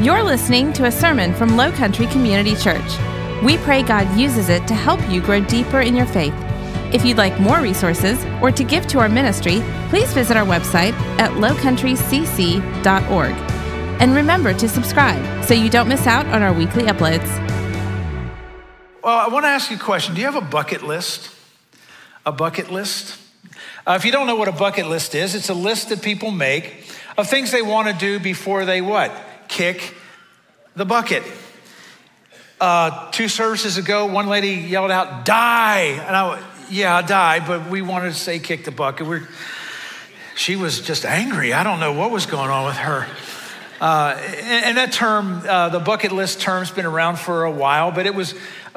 You're listening to a sermon from Low Country Community Church. We pray God uses it to help you grow deeper in your faith. If you'd like more resources or to give to our ministry, please visit our website at lowcountrycc.org. And remember to subscribe so you don't miss out on our weekly uploads. Well, I want to ask you a question. Do you have a bucket list? A bucket list? Uh, if you don't know what a bucket list is, it's a list that people make of things they want to do before they what? Kick the bucket. Uh, two services ago, one lady yelled out, die. And I, yeah, die, but we wanted to say kick the bucket. We're, she was just angry. I don't know what was going on with her. Uh, and, and, that term, uh, the bucket list term's been around for a while, but it was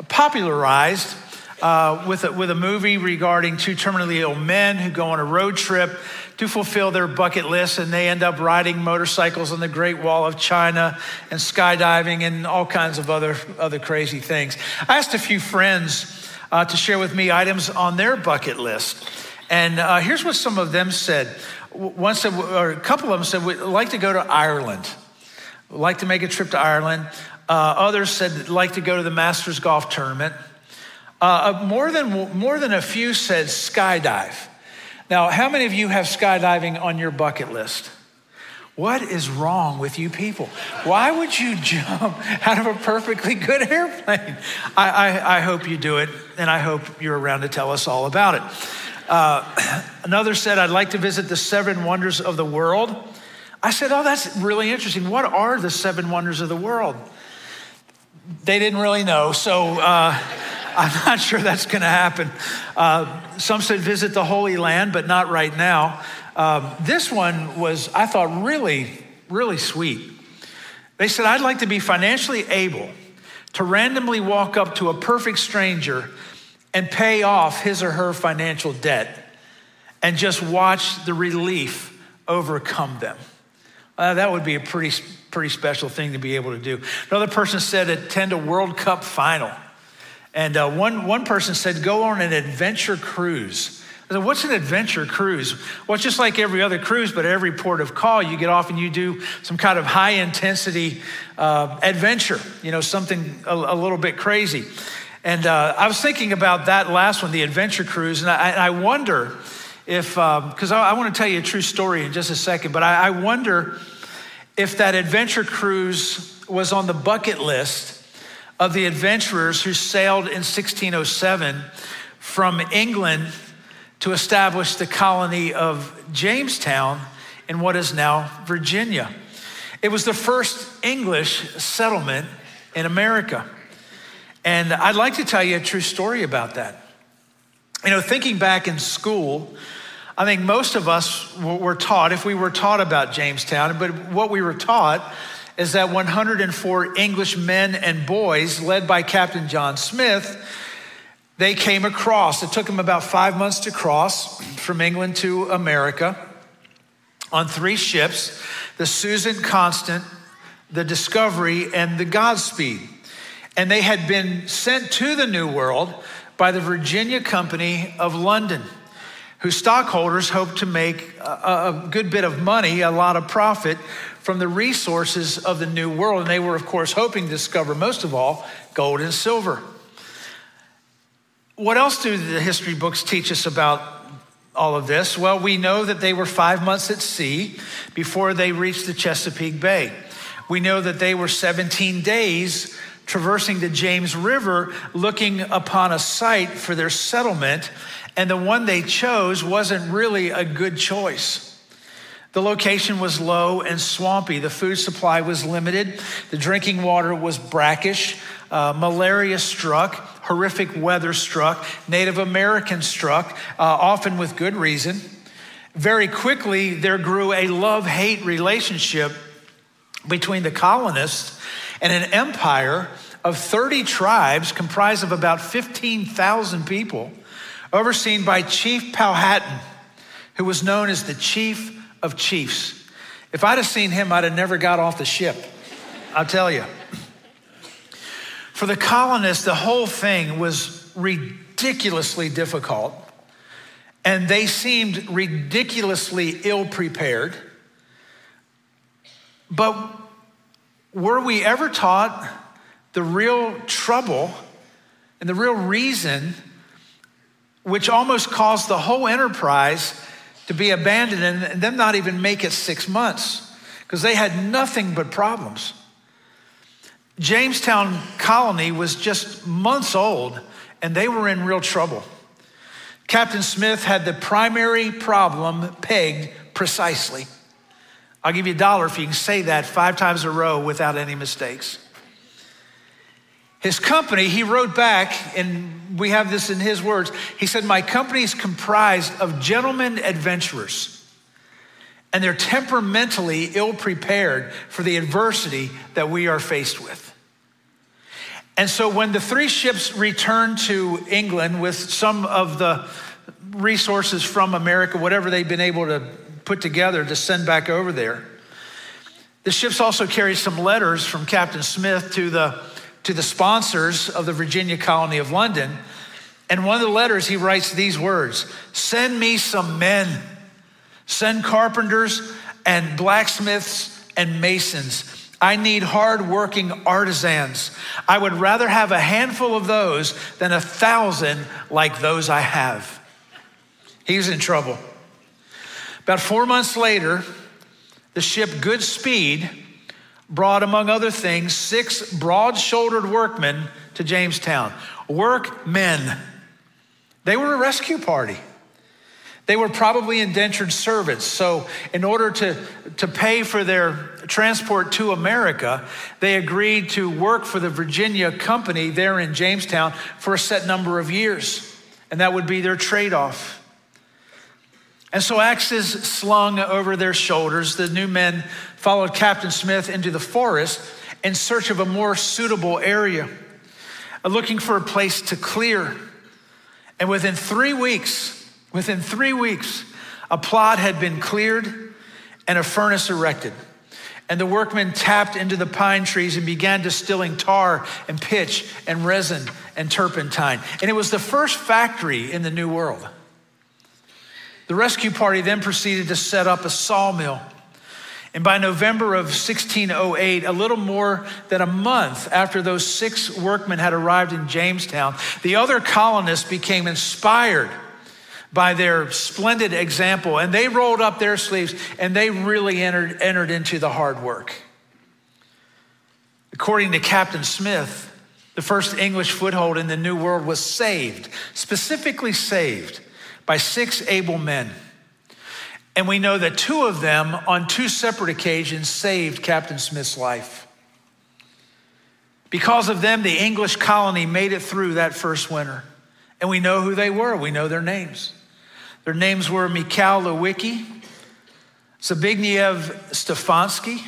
popularized uh, with, a, with a movie regarding two terminally ill men who go on a road trip to fulfill their bucket list, and they end up riding motorcycles on the Great Wall of China and skydiving and all kinds of other, other crazy things. I asked a few friends uh, to share with me items on their bucket list. And uh, here's what some of them said. One said, or a couple of them said, we'd like to go to Ireland, we'd like to make a trip to Ireland. Uh, others said, like to go to the Masters Golf Tournament. Uh, uh, more, than, more than a few said skydive. Now, how many of you have skydiving on your bucket list? What is wrong with you people? Why would you jump out of a perfectly good airplane? I, I, I hope you do it, and I hope you're around to tell us all about it. Uh, another said, I'd like to visit the seven wonders of the world. I said, Oh, that's really interesting. What are the seven wonders of the world? They didn't really know, so. Uh, I'm not sure that's going to happen. Uh, some said visit the Holy Land, but not right now. Um, this one was, I thought, really, really sweet. They said, I'd like to be financially able to randomly walk up to a perfect stranger and pay off his or her financial debt and just watch the relief overcome them. Uh, that would be a pretty, pretty special thing to be able to do. Another person said, attend a World Cup final. And uh, one, one person said, go on an adventure cruise. I said, what's an adventure cruise? Well, it's just like every other cruise, but every port of call, you get off and you do some kind of high intensity uh, adventure, you know, something a, a little bit crazy. And uh, I was thinking about that last one, the adventure cruise, and I, I wonder if, because um, I, I want to tell you a true story in just a second, but I, I wonder if that adventure cruise was on the bucket list of the adventurers who sailed in 1607 from England to establish the colony of Jamestown in what is now Virginia. It was the first English settlement in America. And I'd like to tell you a true story about that. You know, thinking back in school, I think most of us were taught, if we were taught about Jamestown, but what we were taught is that 104 English men and boys, led by Captain John Smith, they came across. It took them about five months to cross from England to America on three ships the Susan Constant, the Discovery, and the Godspeed. And they had been sent to the New World by the Virginia Company of London, whose stockholders hoped to make a, a good bit of money, a lot of profit from the resources of the new world. And they were, of course, hoping to discover, most of all, gold and silver. What else do the history books teach us about all of this? Well, we know that they were five months at sea before they reached the Chesapeake Bay. We know that they were 17 days traversing the James River looking upon a site for their settlement, and the one they chose wasn't really a good choice. The location was low and swampy. The food supply was limited. The drinking water was brackish. Uh, malaria struck. Horrific weather struck. Native Americans struck, uh, often with good reason. Very quickly, there grew a love hate relationship between the colonists and an empire of 30 tribes comprised of about 15,000 people, overseen by Chief Powhatan, who was known as the Chief of chiefs. If I'd have seen him, I'd have never got off the ship. I'll tell you. For the colonists, the whole thing was ridiculously difficult, and they seemed ridiculously ill prepared. But were we ever taught the real trouble and the real reason which almost caused the whole enterprise to be abandoned and them not even make it six months because they had nothing but problems. Jamestown colony was just months old and they were in real trouble. Captain Smith had the primary problem pegged precisely. I'll give you a dollar if you can say that five times a row without any mistakes. His company, he wrote back, and we have this in his words. He said, My company is comprised of gentlemen adventurers, and they're temperamentally ill prepared for the adversity that we are faced with. And so when the three ships returned to England with some of the resources from America, whatever they've been able to put together to send back over there, the ships also carried some letters from Captain Smith to the, to the sponsors of the Virginia colony of London. And one of the letters, he writes these words Send me some men, send carpenters and blacksmiths and masons I need hardworking artisans. I would rather have a handful of those than a thousand like those I have. He's in trouble. About four months later, the ship Godspeed brought, among other things, six broad shouldered workmen to Jamestown. Workmen. They were a rescue party. They were probably indentured servants. So, in order to, to pay for their transport to America, they agreed to work for the Virginia company there in Jamestown for a set number of years. And that would be their trade off. And so, axes slung over their shoulders, the new men followed Captain Smith into the forest in search of a more suitable area, uh, looking for a place to clear. And within three weeks, Within three weeks, a plot had been cleared and a furnace erected. And the workmen tapped into the pine trees and began distilling tar and pitch and resin and turpentine. And it was the first factory in the New World. The rescue party then proceeded to set up a sawmill. And by November of 1608, a little more than a month after those six workmen had arrived in Jamestown, the other colonists became inspired by their splendid example. And they rolled up their sleeves and they really entered, entered into the hard work. According to Captain Smith, the first English foothold in the New World was saved, specifically saved by six able men. And we know that two of them, on two separate occasions, saved Captain Smith's life. Because of them, the English colony made it through that first winter. And we know who they were, we know their names. Their names were Mikhail Lewicki, Zbigniew Stefanski,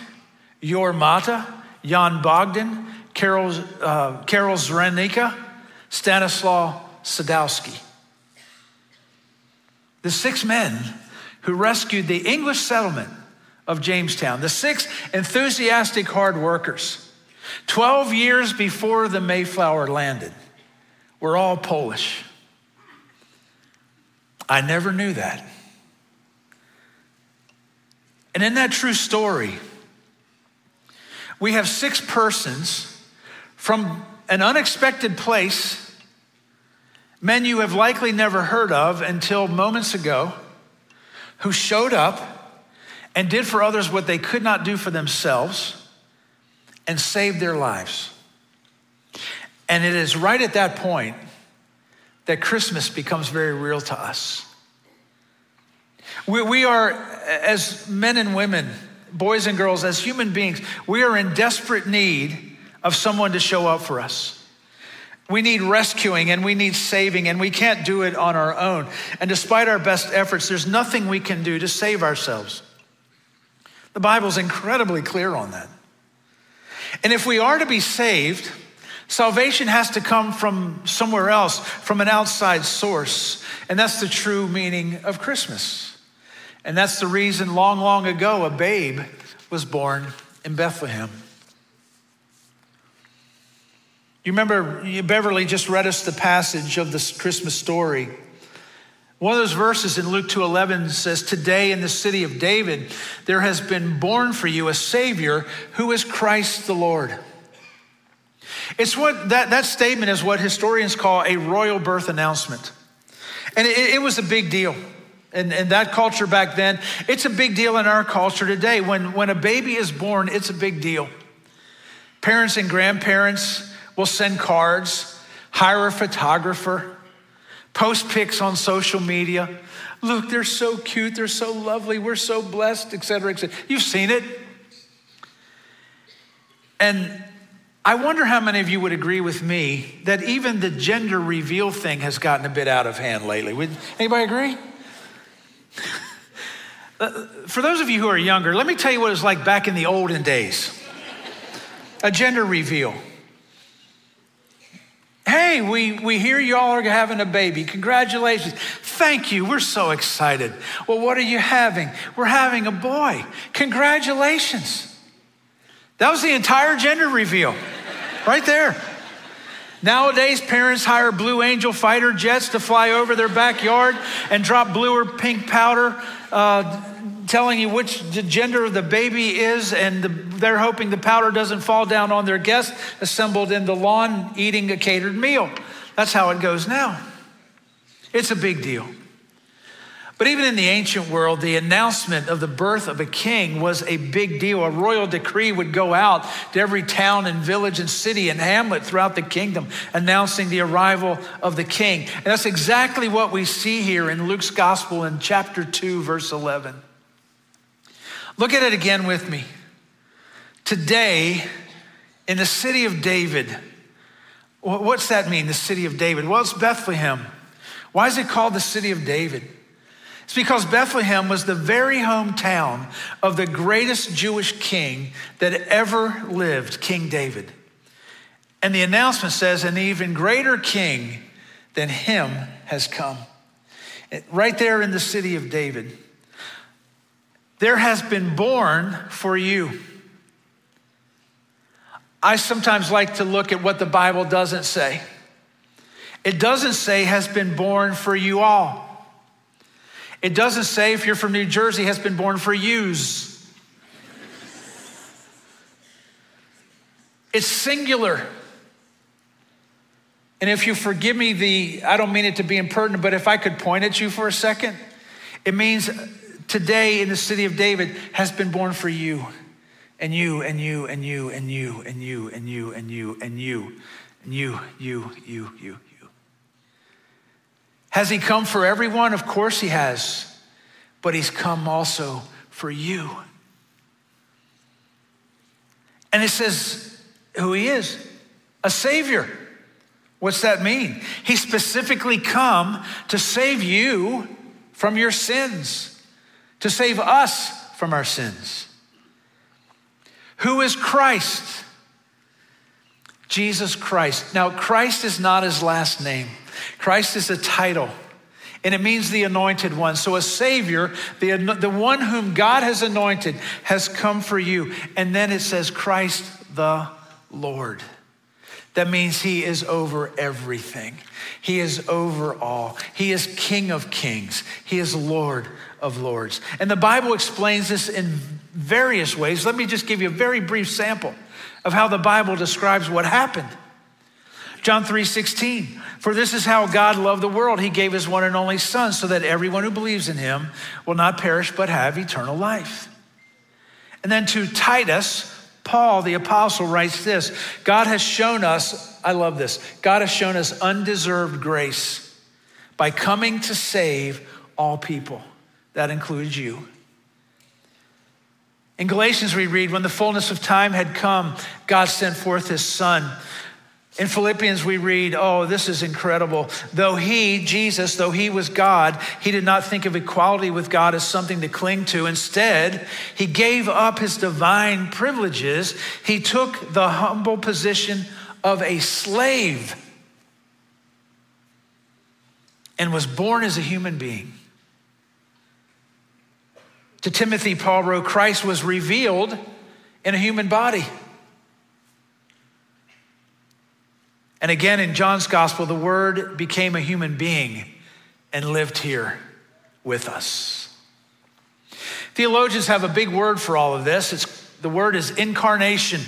Yor Mata, Jan Bogdan, Karol, uh, Zrenica, Stanislaw Sadowski. The six men who rescued the English settlement of Jamestown, the six enthusiastic hard workers, 12 years before the Mayflower landed, were all Polish. I never knew that. And in that true story, we have six persons from an unexpected place, men you have likely never heard of until moments ago, who showed up and did for others what they could not do for themselves and saved their lives. And it is right at that point that Christmas becomes very real to us. We, we are, as men and women, boys and girls, as human beings, we are in desperate need of someone to show up for us. We need rescuing and we need saving, and we can't do it on our own. And despite our best efforts, there's nothing we can do to save ourselves. The Bible's incredibly clear on that. And if we are to be saved, Salvation has to come from somewhere else, from an outside source. And that's the true meaning of Christmas. And that's the reason long, long ago a babe was born in Bethlehem. You remember, Beverly just read us the passage of this Christmas story One of those verses in Luke 2:11 says, "Today in the city of David there has been born for you a savior who is Christ the Lord." It's what that, that statement is what historians call a royal birth announcement. And it, it was a big deal. And, and that culture back then, it's a big deal in our culture today. When, when a baby is born, it's a big deal. Parents and grandparents will send cards, hire a photographer, post pics on social media. Look, they're so cute, they're so lovely, we're so blessed, et cetera, et cetera. You've seen it. And I wonder how many of you would agree with me that even the gender reveal thing has gotten a bit out of hand lately. Would anybody agree? Uh, for those of you who are younger, let me tell you what it was like back in the olden days. A gender reveal. Hey, we, we hear y'all are having a baby. Congratulations. Thank you. We're so excited. Well, what are you having? We're having a boy. Congratulations. That was the entire gender reveal right there. Nowadays, parents hire Blue Angel fighter jets to fly over their backyard and drop blue or pink powder, uh, telling you which gender the baby is, and the, they're hoping the powder doesn't fall down on their guest assembled in the lawn eating a catered meal. That's how it goes now. It's a big deal. But even in the ancient world, the announcement of the birth of a king was a big deal. A royal decree would go out to every town and village and city and hamlet throughout the kingdom, announcing the arrival of the king. And that's exactly what we see here in Luke's gospel in chapter 2, verse 11. Look at it again with me. Today, in the city of David, what's that mean, the city of David? Well, it's Bethlehem. Why is it called the city of David? It's because Bethlehem was the very hometown of the greatest Jewish king that ever lived, King David. And the announcement says, an even greater king than him has come. Right there in the city of David. There has been born for you. I sometimes like to look at what the Bible doesn't say. It doesn't say has been born for you all. It doesn't say if you're from New Jersey has been born for use. It's singular. And if you forgive me the, I don't mean it to be impertinent, but if I could point at you for a second, it means today in the city of David has been born for you, and you, and you, and you, and you, and you, and you, and you, and you, and you, you, you, you. You. Has he come for everyone? Of course he has. But he's come also for you. And it says who he is a savior. What's that mean? He specifically come to save you from your sins, to save us from our sins. Who is Christ? Jesus Christ. Now, Christ is not his last name. Christ is a title. And it means the anointed one. So, a Savior, the, the one whom God has anointed, has come for you. And then it says, Christ the Lord. That means He is over everything, He is over all. He is King of kings, He is Lord of lords. And the Bible explains this in various ways. Let me just give you a very brief sample of how the Bible describes what happened. John 3 16. For this is how God loved the world. He gave his one and only Son so that everyone who believes in him will not perish but have eternal life. And then to Titus, Paul, the apostle, writes this God has shown us, I love this, God has shown us undeserved grace by coming to save all people. That includes you. In Galatians, we read, when the fullness of time had come, God sent forth his Son in Philippians, we read, Oh, this is incredible. Though he, Jesus, though he was God, he did not think of equality with God as something to cling to. Instead, he gave up his divine privileges. He took the humble position of a slave and was born as a human being. To Timothy, Paul wrote, Christ was revealed in a human body. And again in John's gospel, the word became a human being and lived here with us. Theologians have a big word for all of this. It's, the word is incarnation.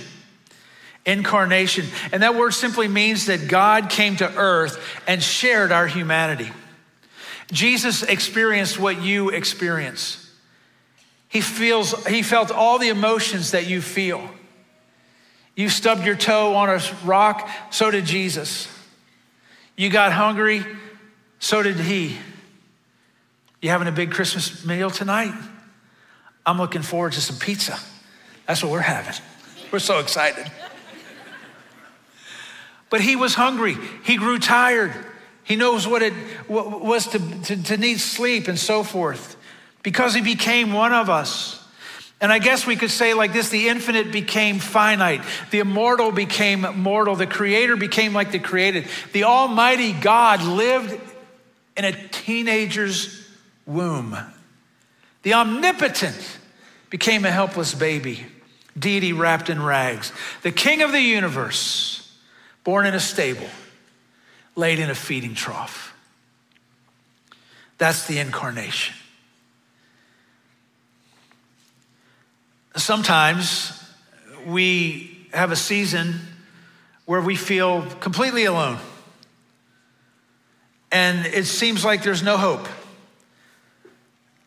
Incarnation. And that word simply means that God came to earth and shared our humanity. Jesus experienced what you experience. He feels he felt all the emotions that you feel. You stubbed your toe on a rock, so did Jesus. You got hungry, so did he. You having a big Christmas meal tonight? I'm looking forward to some pizza. That's what we're having. We're so excited. But he was hungry. He grew tired. He knows what it was to, to, to need sleep and so forth because he became one of us. And I guess we could say like this the infinite became finite, the immortal became mortal, the creator became like the created. The Almighty God lived in a teenager's womb. The omnipotent became a helpless baby, deity wrapped in rags. The king of the universe, born in a stable, laid in a feeding trough. That's the incarnation. Sometimes we have a season where we feel completely alone. And it seems like there's no hope.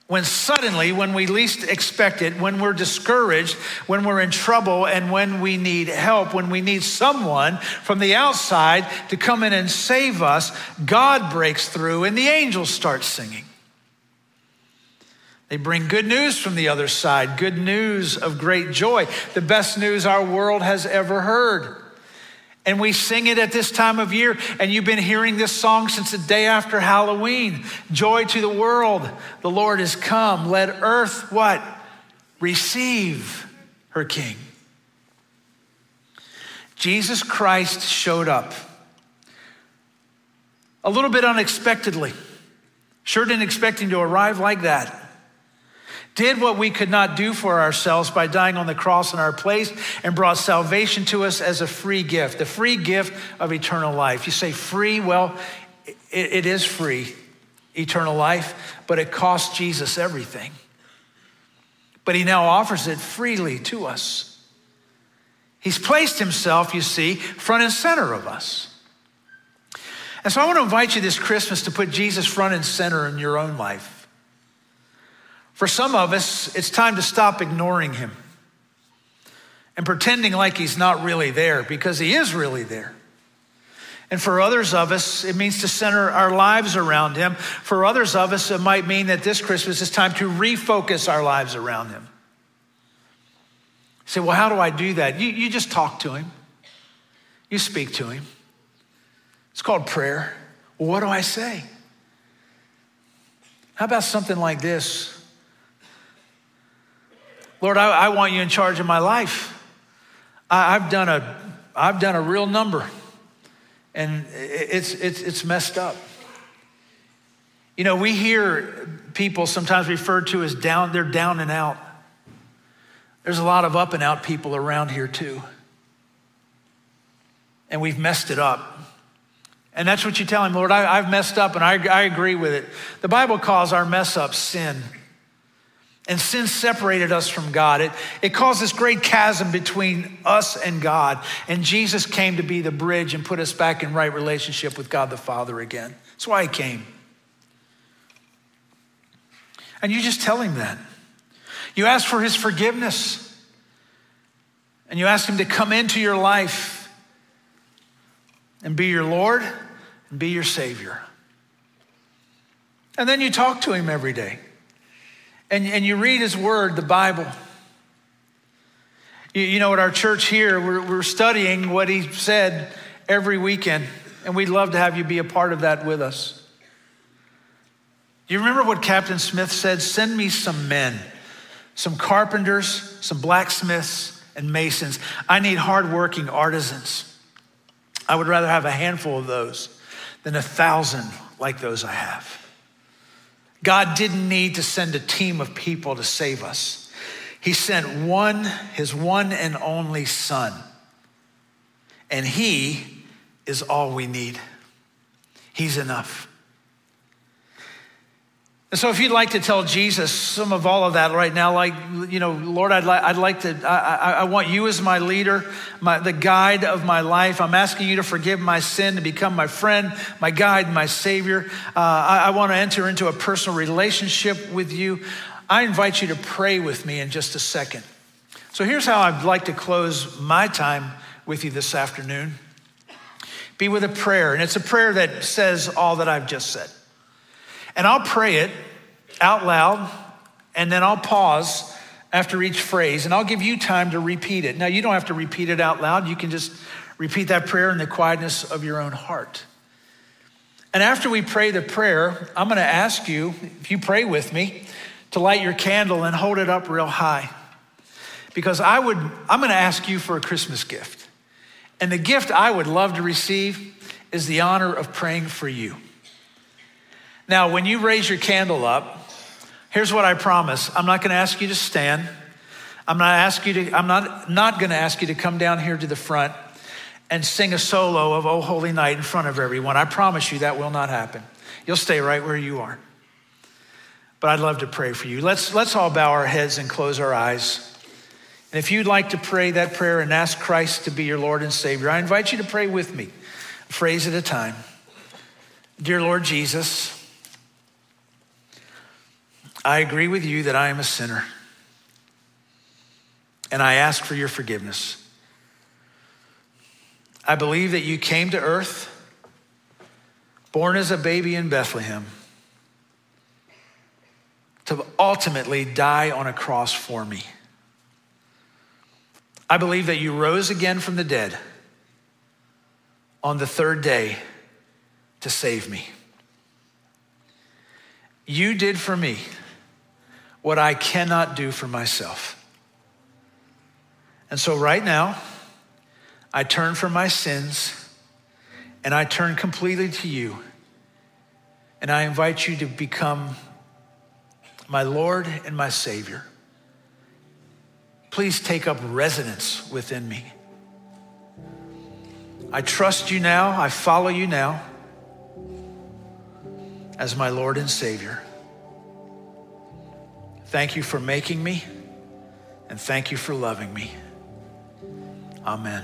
When suddenly, when we least expect it, when we're discouraged, when we're in trouble, and when we need help, when we need someone from the outside to come in and save us, God breaks through and the angels start singing. They bring good news from the other side, good news of great joy, the best news our world has ever heard. And we sing it at this time of year. And you've been hearing this song since the day after Halloween. Joy to the world. The Lord is come. Let earth what? Receive her king. Jesus Christ showed up a little bit unexpectedly. Sure didn't expect him to arrive like that did what we could not do for ourselves by dying on the cross in our place and brought salvation to us as a free gift, the free gift of eternal life. You say free? Well, it, it is free, eternal life, but it cost Jesus everything. But he now offers it freely to us. He's placed himself, you see, front and center of us. And so I want to invite you this Christmas to put Jesus front and center in your own life. For some of us, it's time to stop ignoring him and pretending like he's not really there because he is really there. And for others of us, it means to center our lives around him. For others of us, it might mean that this Christmas is time to refocus our lives around him. You say, well, how do I do that? You, you just talk to him, you speak to him. It's called prayer. Well, what do I say? How about something like this? Lord, I, I want you in charge of my life. I, have done a, I've done a real number, and it's, it's, it's messed up. You know, we hear people sometimes referred to as down, they're down and out. There's a lot of up and out people around here too. And we've messed it up. And that's what you tell him, Lord, I, have messed up and I, I agree with it. The Bible calls our mess up sin. And sin separated us from God. It, it caused this great chasm between us and God. And Jesus came to be the bridge and put us back in right relationship with God the Father again. That's why he came. And you just tell him that. You ask for his forgiveness. And you ask him to come into your life and be your Lord and be your Savior. And then you talk to him every day and, and you read his word, the Bible. You, you know, at our church here, we're, we're studying what he said every weekend, and we'd love to have you be a part of that with us. You remember what Captain Smith said? Send me some men, some carpenters, some blacksmiths, and masons. I need hardworking artisans. I would rather have a handful of those than a thousand like those I have. God didn't need to send a team of people to save us. He sent one, his one and only son. And he is all we need. He's enough. And so, if you'd like to tell Jesus some of all of that right now, like, you know, Lord, I'd, li- I'd like to, I, I, I want you as my leader, my, the guide of my life. I'm asking you to forgive my sin, to become my friend, my guide, my savior. Uh, I, I want to enter into a personal relationship with you. I invite you to pray with me in just a second. So, here's how I'd like to close my time with you this afternoon be with a prayer. And it's a prayer that says all that I've just said. And I'll pray it out loud, and then I'll pause after each phrase, and I'll give you time to repeat it. Now, you don't have to repeat it out loud, you can just repeat that prayer in the quietness of your own heart. And after we pray the prayer, I'm going to ask you, if you pray with me, to light your candle and hold it up real high. Because I would, I'm going to ask you for a Christmas gift. And the gift I would love to receive is the honor of praying for you. Now, when you raise your candle up, here's what I promise. I'm not going to ask you to stand. I'm not ask you to I'm not not going to ask you to come down here to the front and sing a solo of Oh Holy Night in front of everyone. I promise you that will not happen. You'll stay right where you are. But I'd love to pray for you. Let's let's all bow our heads and close our eyes. And if you'd like to pray that prayer and ask Christ to be your Lord and Savior, I invite you to pray with me, a phrase at a time. Dear Lord Jesus, I agree with you that I am a sinner. And I ask for your forgiveness. I believe that you came to earth, born as a baby in Bethlehem, to ultimately die on a cross for me. I believe that you rose again from the dead on the third day to save me. You did for me what I cannot do for myself. And so, right now, I turn from my sins and I turn completely to you. And I invite you to become my Lord and my Savior. Please take up residence within me. I trust you now. I follow you now as my Lord and Savior. Thank you for making me, and thank you for loving me. Amen.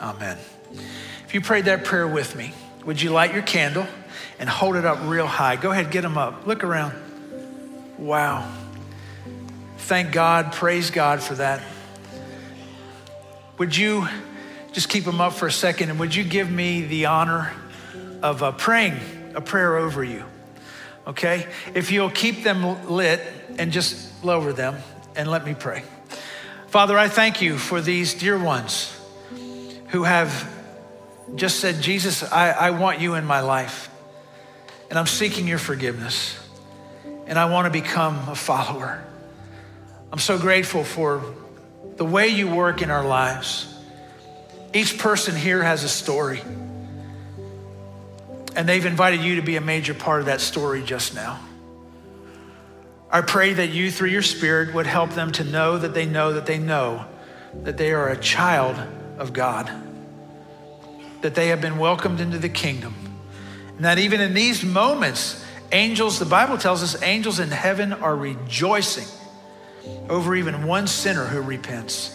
Amen. If you prayed that prayer with me, would you light your candle and hold it up real high? Go ahead, get them up. Look around. Wow. Thank God, praise God for that. Would you just keep them up for a second and would you give me the honor of uh, praying a prayer over you? Okay? If you'll keep them lit and just lower them and let me pray. Father, I thank you for these dear ones who have just said, Jesus, I, I want you in my life, and I'm seeking your forgiveness, and I want to become a follower. I'm so grateful for the way you work in our lives. Each person here has a story. And they've invited you to be a major part of that story just now. I pray that you, through your Spirit, would help them to know that they know that they know that they are a child of God, that they have been welcomed into the kingdom, and that even in these moments, angels, the Bible tells us, angels in heaven are rejoicing over even one sinner who repents.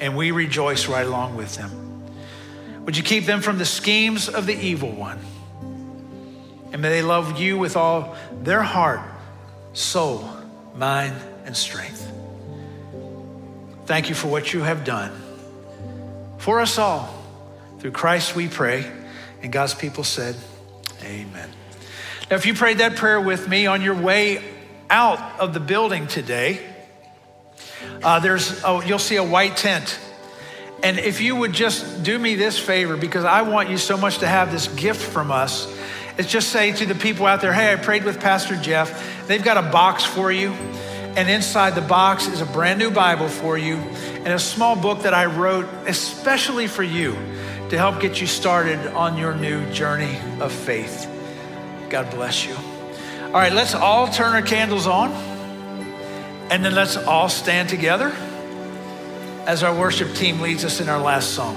And we rejoice right along with them. Would you keep them from the schemes of the evil one? And may they love you with all their heart, soul, mind, and strength. Thank you for what you have done for us all. Through Christ we pray. And God's people said, Amen. Now, if you prayed that prayer with me on your way out of the building today, uh, there's oh, you'll see a white tent. And if you would just do me this favor, because I want you so much to have this gift from us, is just say to the people out there, hey, I prayed with Pastor Jeff. They've got a box for you. And inside the box is a brand new Bible for you and a small book that I wrote especially for you to help get you started on your new journey of faith. God bless you. All right, let's all turn our candles on and then let's all stand together as our worship team leads us in our last song.